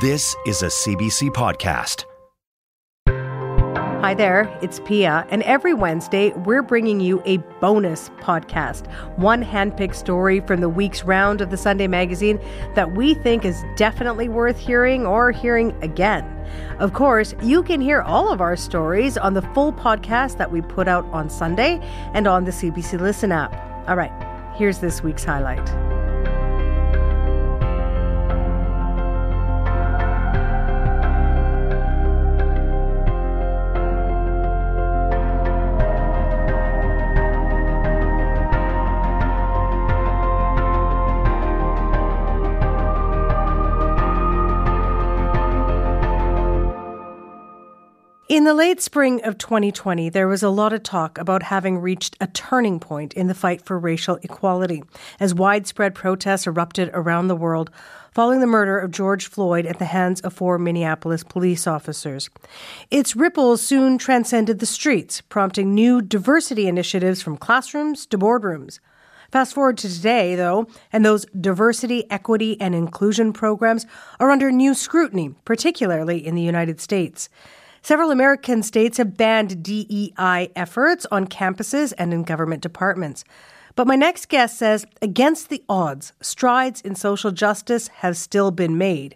This is a CBC podcast. Hi there, it's Pia, and every Wednesday we're bringing you a bonus podcast. One handpicked story from the week's round of the Sunday magazine that we think is definitely worth hearing or hearing again. Of course, you can hear all of our stories on the full podcast that we put out on Sunday and on the CBC Listen app. All right, here's this week's highlight. In the late spring of 2020, there was a lot of talk about having reached a turning point in the fight for racial equality as widespread protests erupted around the world following the murder of George Floyd at the hands of four Minneapolis police officers. Its ripples soon transcended the streets, prompting new diversity initiatives from classrooms to boardrooms. Fast forward to today, though, and those diversity, equity, and inclusion programs are under new scrutiny, particularly in the United States. Several American states have banned DEI efforts on campuses and in government departments. But my next guest says, against the odds, strides in social justice have still been made.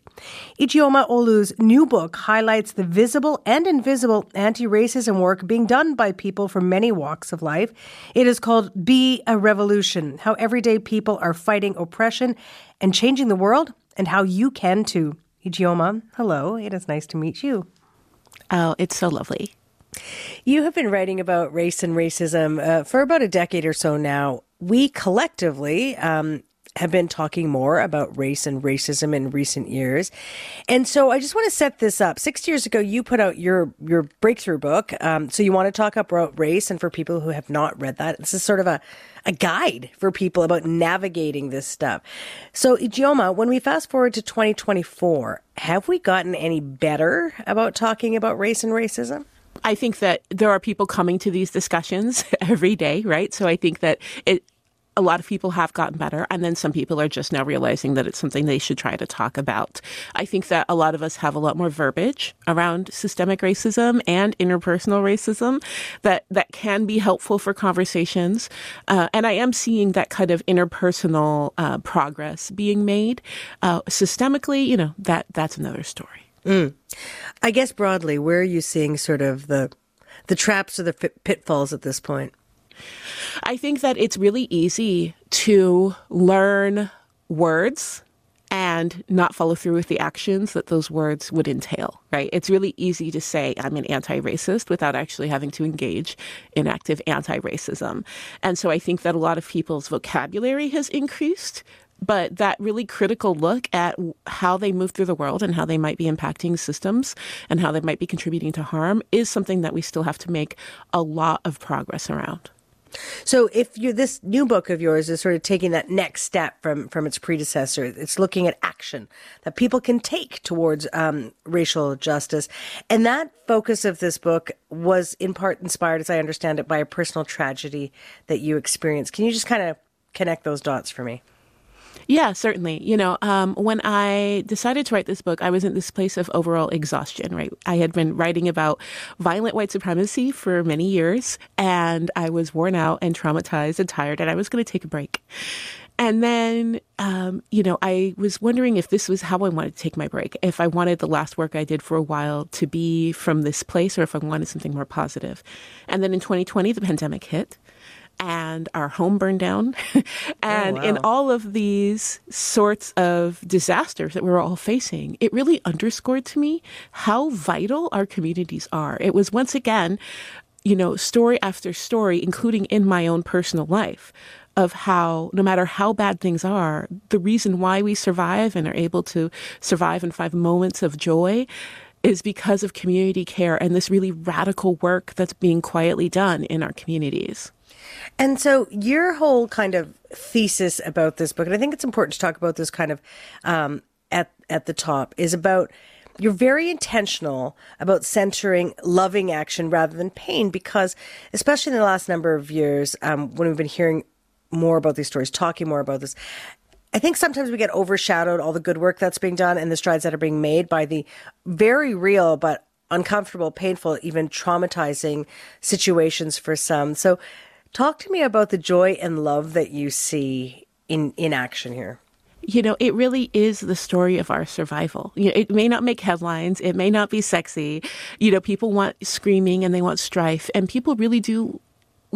Ijeoma Oluo's new book highlights the visible and invisible anti racism work being done by people from many walks of life. It is called Be a Revolution How Everyday People Are Fighting Oppression and Changing the World, and How You Can Too. Ijeoma, hello. It is nice to meet you. Oh, it's so lovely. You have been writing about race and racism uh, for about a decade or so now. We collectively um, have been talking more about race and racism in recent years. And so I just want to set this up. Six years ago, you put out your, your breakthrough book. Um, so you want to talk about race. And for people who have not read that, this is sort of a, a guide for people about navigating this stuff. So Ijeoma, when we fast forward to 2024, have we gotten any better about talking about race and racism? I think that there are people coming to these discussions every day, right? So I think that it, a lot of people have gotten better, and then some people are just now realizing that it's something they should try to talk about. I think that a lot of us have a lot more verbiage around systemic racism and interpersonal racism that that can be helpful for conversations. Uh, and I am seeing that kind of interpersonal uh, progress being made. Uh, systemically, you know, that that's another story. Mm. I guess broadly, where are you seeing sort of the the traps or the pitfalls at this point? I think that it's really easy to learn words and not follow through with the actions that those words would entail, right? It's really easy to say I'm an anti racist without actually having to engage in active anti racism. And so I think that a lot of people's vocabulary has increased. But that really critical look at how they move through the world and how they might be impacting systems and how they might be contributing to harm is something that we still have to make a lot of progress around. So if you this new book of yours is sort of taking that next step from from its predecessor, it's looking at action that people can take towards um, racial justice, and that focus of this book was in part inspired, as I understand it, by a personal tragedy that you experienced. Can you just kind of connect those dots for me? Yeah, certainly. You know, um, when I decided to write this book, I was in this place of overall exhaustion, right? I had been writing about violent white supremacy for many years, and I was worn out and traumatized and tired, and I was going to take a break. And then, um, you know, I was wondering if this was how I wanted to take my break, if I wanted the last work I did for a while to be from this place or if I wanted something more positive. And then in 2020, the pandemic hit and our home burned down. Oh, and oh, wow. in all of these sorts of disasters that we're all facing, it really underscored to me how vital our communities are. It was once again, you know, story after story, including in my own personal life, of how no matter how bad things are, the reason why we survive and are able to survive and find moments of joy is because of community care and this really radical work that's being quietly done in our communities. And so your whole kind of thesis about this book, and I think it's important to talk about this kind of um, at at the top, is about you're very intentional about centering loving action rather than pain because especially in the last number of years um, when we've been hearing more about these stories talking more about this I think sometimes we get overshadowed all the good work that's being done and the strides that are being made by the very real but uncomfortable, painful, even traumatizing situations for some. So, talk to me about the joy and love that you see in in action here you know, it really is the story of our survival. You know, it may not make headlines, it may not be sexy. You know, people want screaming and they want strife, and people really do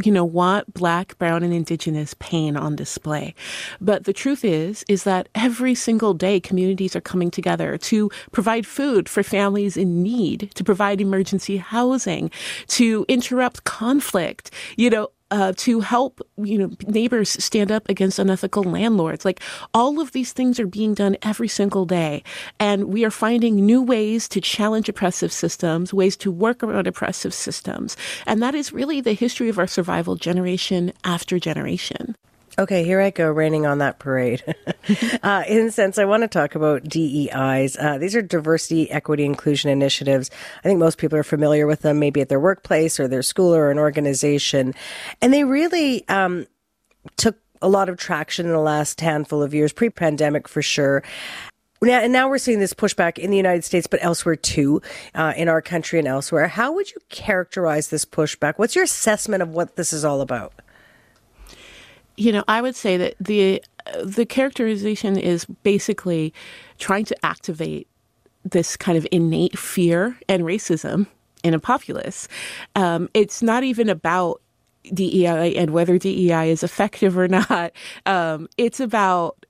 you know, want black, brown, and indigenous pain on display. But the truth is, is that every single day communities are coming together to provide food for families in need, to provide emergency housing, to interrupt conflict. You know, uh, to help you know neighbors stand up against unethical landlords. Like all of these things are being done every single day, and we are finding new ways to challenge oppressive systems, ways to work around oppressive systems, and that is really the history of our survival generation after generation. Okay, here I go, raining on that parade. uh, in sense, I want to talk about DEIs. Uh, these are diversity, equity, inclusion initiatives. I think most people are familiar with them, maybe at their workplace or their school or an organization. And they really um, took a lot of traction in the last handful of years, pre pandemic for sure. Now, and now we're seeing this pushback in the United States, but elsewhere too, uh, in our country and elsewhere. How would you characterize this pushback? What's your assessment of what this is all about? you know, I would say that the the characterization is basically trying to activate this kind of innate fear and racism in a populace. Um, it's not even about DEI and whether DEI is effective or not. Um, it's about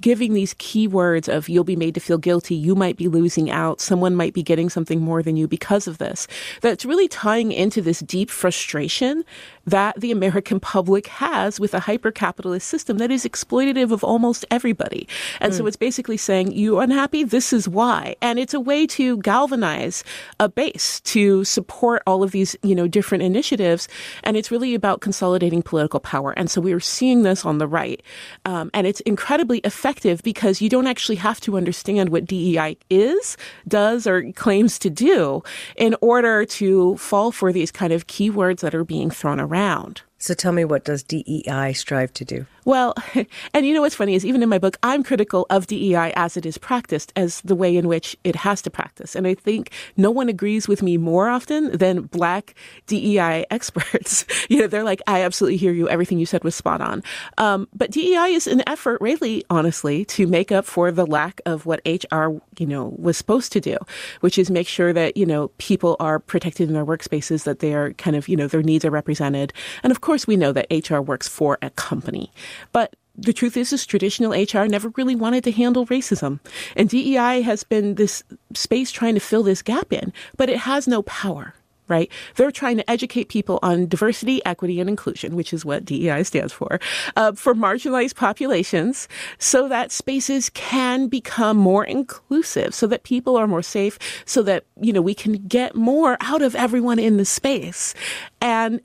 giving these keywords of you'll be made to feel guilty, you might be losing out, someone might be getting something more than you because of this. That's really tying into this deep frustration that the American public has with a hyper capitalist system that is exploitative of almost everybody. And mm. so it's basically saying, you're unhappy? This is why. And it's a way to galvanize a base to support all of these, you know, different initiatives. And it's really about consolidating political power. And so we are seeing this on the right. Um, and it's incredibly effective because you don't actually have to understand what DEI is, does, or claims to do in order to fall for these kind of keywords that are being thrown around around. So tell me, what does DEI strive to do? Well, and you know what's funny is even in my book, I'm critical of DEI as it is practiced, as the way in which it has to practice. And I think no one agrees with me more often than black DEI experts. you know, they're like, I absolutely hear you. Everything you said was spot on. Um, but DEI is an effort, really, honestly, to make up for the lack of what HR, you know, was supposed to do, which is make sure that, you know, people are protected in their workspaces, that they are kind of, you know, their needs are represented. And of course, we know that HR works for a company. But the truth is, is traditional HR never really wanted to handle racism. And DEI has been this space trying to fill this gap in, but it has no power right? They're trying to educate people on diversity, equity, and inclusion, which is what DEI stands for, uh, for marginalized populations, so that spaces can become more inclusive, so that people are more safe, so that, you know, we can get more out of everyone in the space. And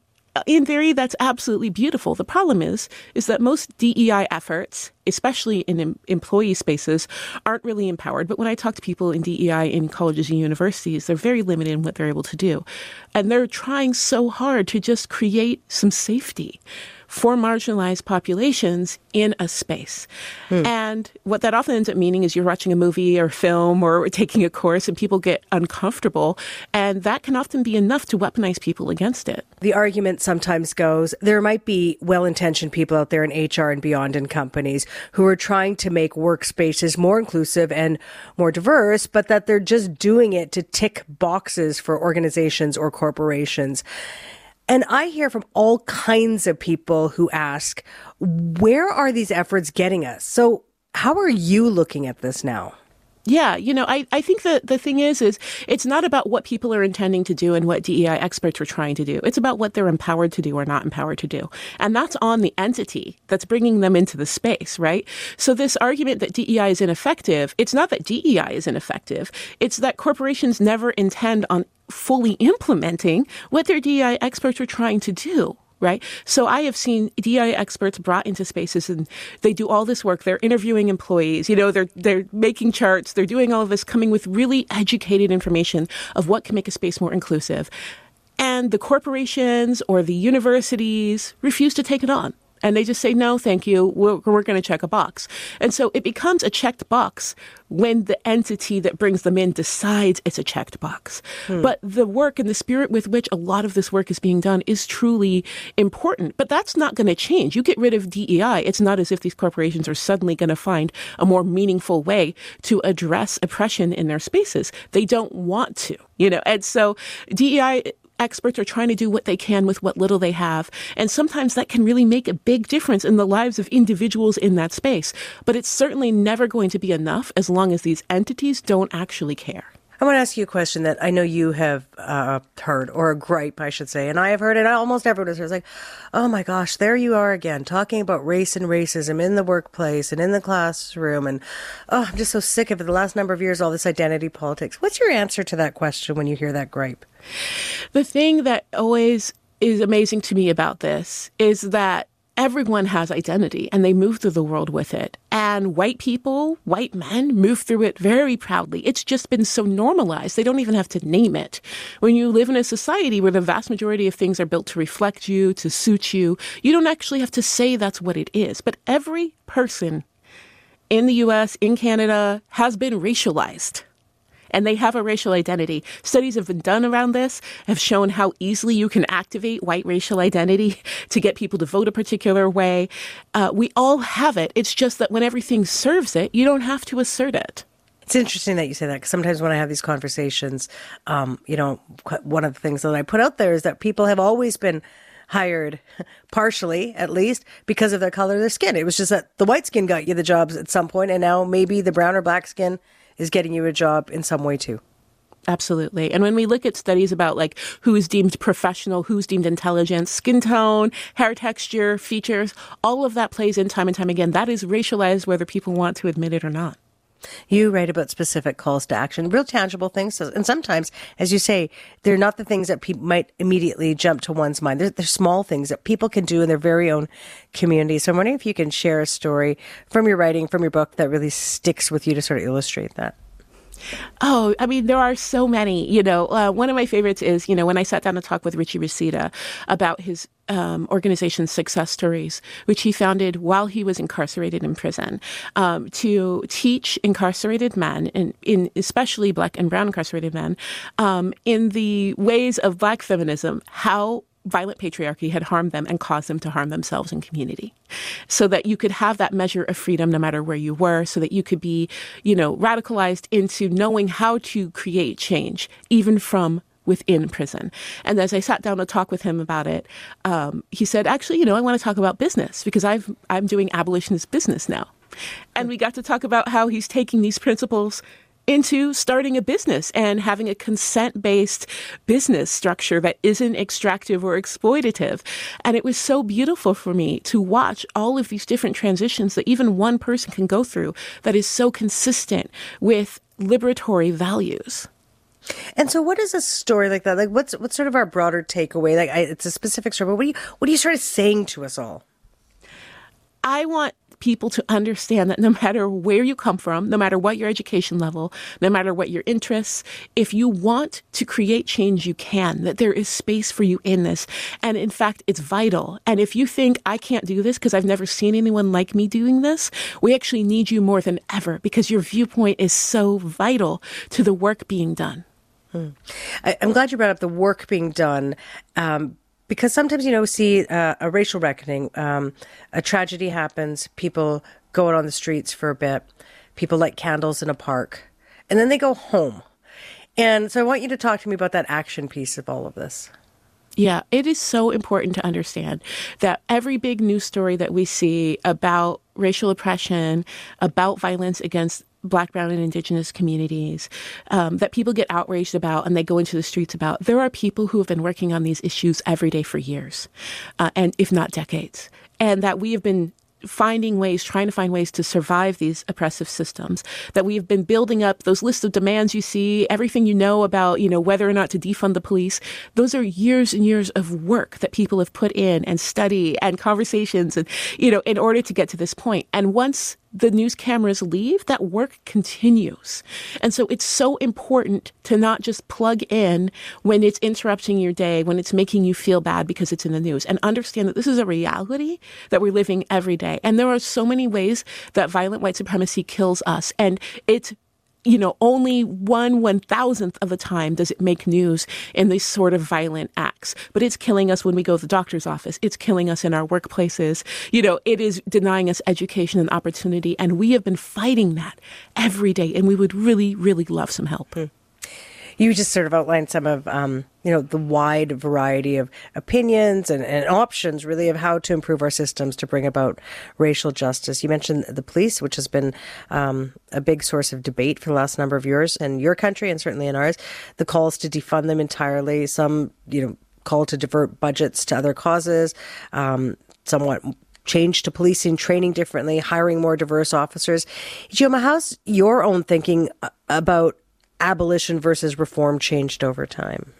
in theory, that's absolutely beautiful. The problem is, is that most DEI efforts, especially in em- employee spaces, aren't really empowered. But when I talk to people in DEI in colleges and universities, they're very limited in what they're able to do. And they're trying so hard to just create some safety for marginalized populations in a space. Hmm. And what that often ends up meaning is you're watching a movie or film or taking a course and people get uncomfortable. And that can often be enough to weaponize people against it. The argument sometimes goes there might be well intentioned people out there in HR and beyond in companies who are trying to make workspaces more inclusive and more diverse, but that they're just doing it to tick boxes for organizations or corporations. And I hear from all kinds of people who ask, where are these efforts getting us? So, how are you looking at this now? Yeah, you know, I, I think that the thing is, is it's not about what people are intending to do and what DEI experts are trying to do. It's about what they're empowered to do or not empowered to do. And that's on the entity that's bringing them into the space, right? So this argument that DEI is ineffective, it's not that DEI is ineffective. It's that corporations never intend on fully implementing what their DEI experts are trying to do right? So I have seen DI experts brought into spaces and they do all this work. They're interviewing employees, you know, they're, they're making charts, they're doing all of this, coming with really educated information of what can make a space more inclusive. And the corporations or the universities refuse to take it on and they just say, no, thank you. We're, we're going to check a box. And so it becomes a checked box when the entity that brings them in decides it's a checked box. Hmm. But the work and the spirit with which a lot of this work is being done is truly important. But that's not going to change. You get rid of DEI, it's not as if these corporations are suddenly going to find a more meaningful way to address oppression in their spaces. They don't want to, you know. And so DEI experts are trying to do what they can with what little they have. And sometimes that can really make a big difference in the lives of individuals in that space. But it's certainly never going to be enough as long as these entities don't actually care. I want to ask you a question that I know you have uh, heard, or a gripe, I should say, and I have heard it. Almost everyone has heard. It's like, oh my gosh, there you are again, talking about race and racism in the workplace and in the classroom, and oh, I'm just so sick of it. The last number of years, all this identity politics. What's your answer to that question when you hear that gripe? The thing that always is amazing to me about this is that everyone has identity and they move through the world with it. And white people, white men, move through it very proudly. It's just been so normalized, they don't even have to name it. When you live in a society where the vast majority of things are built to reflect you, to suit you, you don't actually have to say that's what it is. But every person in the US, in Canada, has been racialized and they have a racial identity. Studies have been done around this, have shown how easily you can activate white racial identity to get people to vote a particular way. Uh, we all have it. It's just that when everything serves it, you don't have to assert it. It's interesting that you say that because sometimes when I have these conversations, um, you know, one of the things that I put out there is that people have always been hired, partially at least, because of their color of their skin. It was just that the white skin got you the jobs at some point, and now maybe the brown or black skin is getting you a job in some way too. Absolutely. And when we look at studies about like who's deemed professional, who's deemed intelligent, skin tone, hair texture, features, all of that plays in time and time again. That is racialized whether people want to admit it or not. You write about specific calls to action, real tangible things. And sometimes, as you say, they're not the things that people might immediately jump to one's mind. They're, they're small things that people can do in their very own community. So I'm wondering if you can share a story from your writing, from your book that really sticks with you to sort of illustrate that. Oh, I mean, there are so many. You know, uh, one of my favorites is, you know, when I sat down to talk with Richie Reseda about his um, organization Success Stories, which he founded while he was incarcerated in prison, um, to teach incarcerated men, and in especially Black and Brown incarcerated men, um, in the ways of Black feminism, how violent patriarchy had harmed them and caused them to harm themselves and community. So that you could have that measure of freedom no matter where you were, so that you could be, you know, radicalized into knowing how to create change, even from within prison. And as I sat down to talk with him about it, um, he said, actually, you know, I want to talk about business because I've, I'm doing abolitionist business now. And we got to talk about how he's taking these principles into starting a business and having a consent based business structure that isn't extractive or exploitative. And it was so beautiful for me to watch all of these different transitions that even one person can go through that is so consistent with liberatory values. And so, what is a story like that? Like, what's what's sort of our broader takeaway? Like, I, it's a specific story, but what are you what are you sort of saying to us all? I want people to understand that no matter where you come from, no matter what your education level, no matter what your interests, if you want to create change, you can, that there is space for you in this. And in fact, it's vital. And if you think, I can't do this because I've never seen anyone like me doing this, we actually need you more than ever because your viewpoint is so vital to the work being done. Hmm. I, am glad you brought up the work being done. Um, because sometimes you know see uh, a racial reckoning um, a tragedy happens people go out on the streets for a bit people light candles in a park and then they go home. And so i want you to talk to me about that action piece of all of this. Yeah, it is so important to understand that every big news story that we see about racial oppression, about violence against Black, Brown, and Indigenous communities um, that people get outraged about and they go into the streets about. There are people who have been working on these issues every day for years, uh, and if not decades, and that we have been finding ways, trying to find ways to survive these oppressive systems, that we have been building up those lists of demands you see, everything you know about, you know, whether or not to defund the police. Those are years and years of work that people have put in and study and conversations and, you know, in order to get to this point. And once the news cameras leave, that work continues. And so it's so important to not just plug in when it's interrupting your day, when it's making you feel bad because it's in the news, and understand that this is a reality that we're living every day. And there are so many ways that violent white supremacy kills us. And it's you know, only one one thousandth of the time does it make news in these sort of violent acts. But it's killing us when we go to the doctor's office. It's killing us in our workplaces. You know, it is denying us education and opportunity. And we have been fighting that every day. And we would really, really love some help. Hmm. You just sort of outlined some of, um, you know, the wide variety of opinions and, and, options, really, of how to improve our systems to bring about racial justice. You mentioned the police, which has been um, a big source of debate for the last number of years in your country and certainly in ours. The calls to defund them entirely, some, you know, call to divert budgets to other causes, um, somewhat change to policing, training differently, hiring more diverse officers. Ijeoma, how's your own thinking about abolition versus reform changed over time?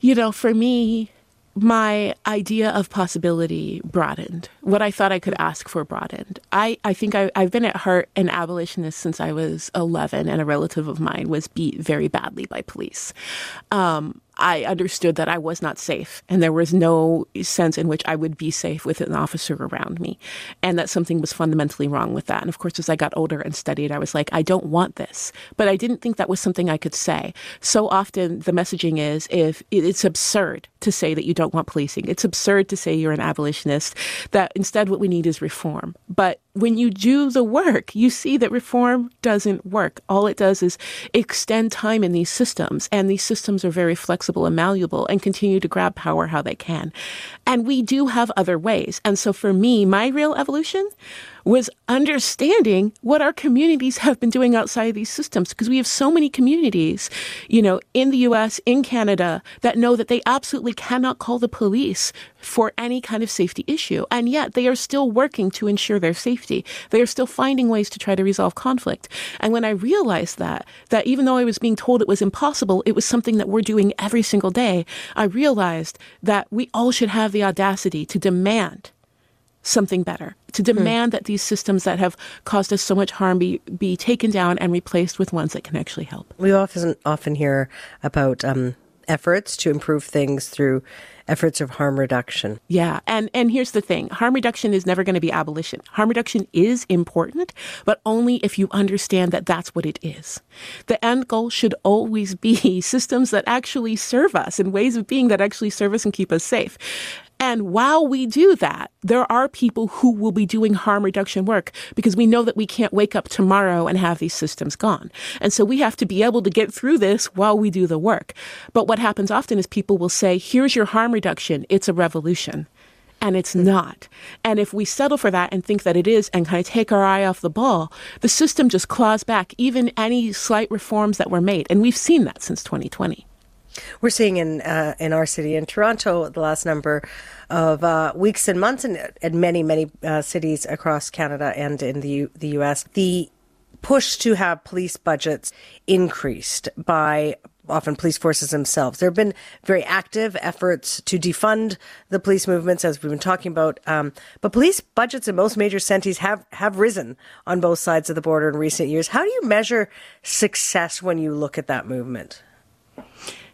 You know, for me, my idea of possibility broadened. What I thought I could ask for broadened. I, I think I, have been at heart an abolitionist since I was 11, and a relative of mine was beat very badly by police. Um, I understood that I was not safe and there was no sense in which I would be safe with an officer around me and that something was fundamentally wrong with that. And of course, as I got older and studied, I was like, I don't want this. But I didn't think that was something I could say. So often the messaging is if it's absurd to say that you don't want policing. It's absurd to say you're an abolitionist, that instead what we need is reform. But when you do the work, you see that reform doesn't work. All it does is extend time in these systems, and these systems are very flexible and malleable and continue to grab power how they can. And we do have other ways. And so for me, my real evolution was understanding what our communities have been doing outside of these systems because we have so many communities, you know, in the US, in Canada that know that they absolutely cannot call the police for any kind of safety issue. And yet they are still working to ensure their safety. They are still finding ways to try to resolve conflict. And when I realized that, that even though I was being told it was impossible, it was something that we're doing every single day, I realized that we all should have the audacity to demand something better, to hmm. demand hmm. that these systems that have caused us so much harm be, be taken down and replaced with ones that can actually help. We often often hear about um, efforts to improve things through efforts of harm reduction. Yeah, and and here's the thing: harm reduction is never going to be abolition. Harm reduction is important, but only if you understand that that's what it is. The end goal should always be systems that actually serve us and ways of being that actually serve us and keep us safe. And while we do that, there are people who will be doing harm reduction work because we know that we can't wake up tomorrow and have these systems gone. And so we have to be able to get through this while we do the work. But what happens often is people will say, here's your harm reduction. It's a revolution and it's hmm. not. And if we settle for that and think that it is and kind of take our eye off the ball, the system just claws back even any slight reforms that were made. And we've seen that since 2020. We're seeing in uh, in our city in Toronto the last number of uh, weeks and months, and in many many uh, cities across Canada and in the U- the U.S. the push to have police budgets increased by often police forces themselves. There have been very active efforts to defund the police movements, as we've been talking about. Um, but police budgets in most major cities have, have risen on both sides of the border in recent years. How do you measure success when you look at that movement?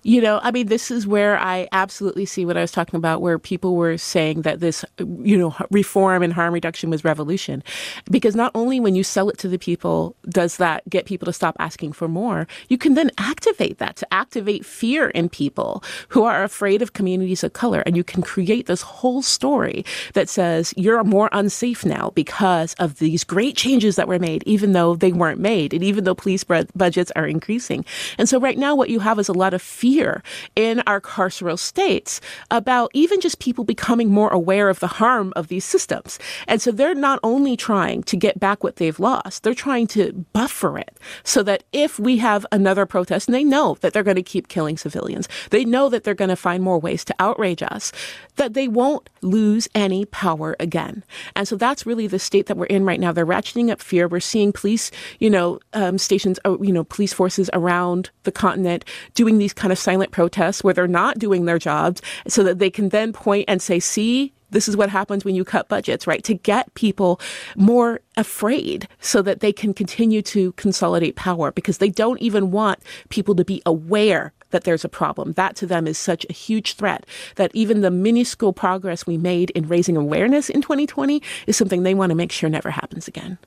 You know, I mean, this is where I absolutely see what I was talking about, where people were saying that this, you know, reform and harm reduction was revolution. Because not only when you sell it to the people does that get people to stop asking for more, you can then activate that to activate fear in people who are afraid of communities of color. And you can create this whole story that says you're more unsafe now because of these great changes that were made, even though they weren't made, and even though police budgets are increasing. And so right now, what you have is a lot of fear fear in our carceral states about even just people becoming more aware of the harm of these systems. And so they're not only trying to get back what they've lost, they're trying to buffer it so that if we have another protest, and they know that they're going to keep killing civilians, they know that they're going to find more ways to outrage us, that they won't lose any power again. And so that's really the state that we're in right now. They're ratcheting up fear. We're seeing police, you know, um, stations, uh, you know, police forces around the continent doing these kind of silent protests where they're not doing their jobs so that they can then point and say, see, This is what happens when you cut budgets, right? To get people more afraid so that they can continue to consolidate power because they don't even want people to be aware that there's a problem. That to them is such a huge threat that even the minuscule progress we made in raising awareness in 2020 is something they want to make sure never happens again.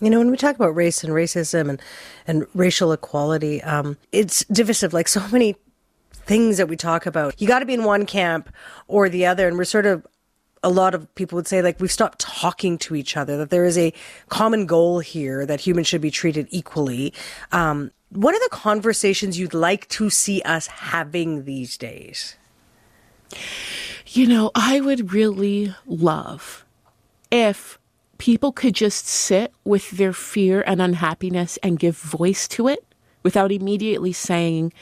You know, when we talk about race and racism and, and racial equality, um, it's divisive. Like so many things that we talk about, you got to be in one camp or the other. And we're sort of, a lot of people would say, like, we've stopped talking to each other, that there is a common goal here that humans should be treated equally. Um, what are the conversations you'd like to see us having these days? You know, I would really love if people could just sit with their fear and unhappiness and give voice to it without immediately saying,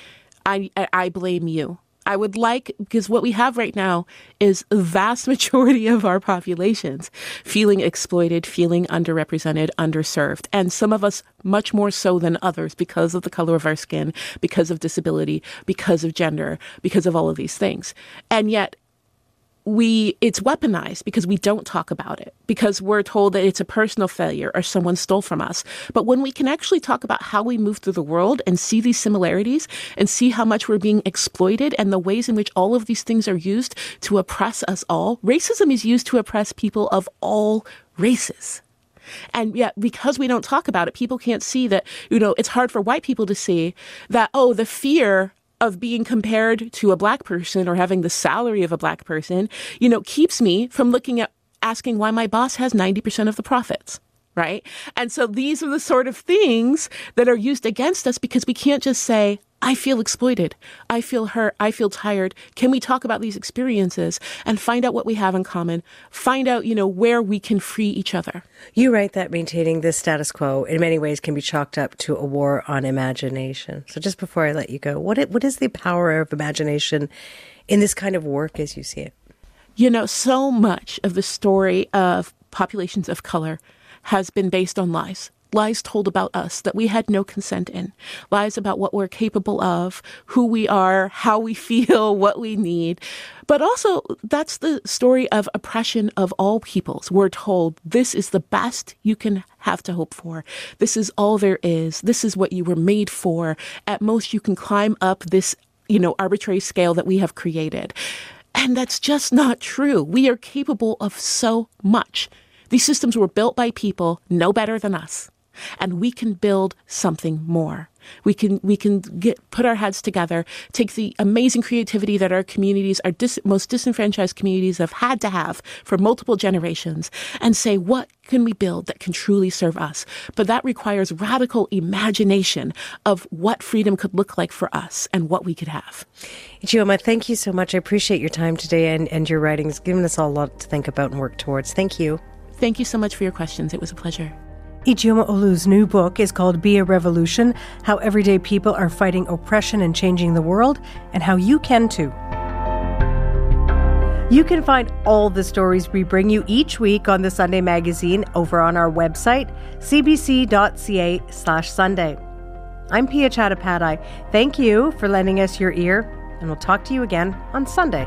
I, I blame you. I would like, because what we have right now is a vast majority of our populations feeling exploited, feeling underrepresented, underserved. And some of us much more so than others because of the color of our skin, because of disability, because of gender, because of all of these things. And yet, we it's weaponized because we don't talk about it because we're told that it's a personal failure or someone stole from us. But when we can actually talk about how we move through the world and see these similarities and see how much we're being exploited and the ways in which all of these things are used to oppress us all racism is used to oppress people of all races. And yet, because we don't talk about it, people can't see that, you know, it's hard for white people to see that, oh, the fear of being compared to a black person or having the salary of a black person, you know, keeps me from looking at asking why my boss has 90% of the profits. Right. And so these are the sort of things that are used against us because we can't just say, I feel exploited. I feel hurt. I feel tired. Can we talk about these experiences and find out what we have in common? Find out, you know, where we can free each other. You write that maintaining this status quo in many ways can be chalked up to a war on imagination. So just before I let you go, what what is the power of imagination in this kind of work as you see it? You know, so much of the story of populations of color has been based on lies lies told about us that we had no consent in, lies about what we're capable of, who we are, how we feel, what we need. But also, that's the story of oppression of all peoples. We're told this is the best you can have to hope for. This is all there is. This is what you were made for. At most, you can climb up this, you know, arbitrary scale that we have created. And that's just not true. We are capable of so much. These systems were built by people no better than us and we can build something more. We can we can get put our heads together, take the amazing creativity that our communities, our dis, most disenfranchised communities, have had to have for multiple generations, and say what can we build that can truly serve us. But that requires radical imagination of what freedom could look like for us and what we could have. Ijeoma, thank you so much. I appreciate your time today and, and your writing. It's given us all a lot to think about and work towards. Thank you. Thank you so much for your questions. It was a pleasure. Ijeoma Oluo's new book is called Be a Revolution How Everyday People Are Fighting Oppression and Changing the World, and How You Can Too. You can find all the stories we bring you each week on the Sunday magazine over on our website, cbc.ca slash Sunday. I'm Pia Chattopadhyay. Thank you for lending us your ear, and we'll talk to you again on Sunday.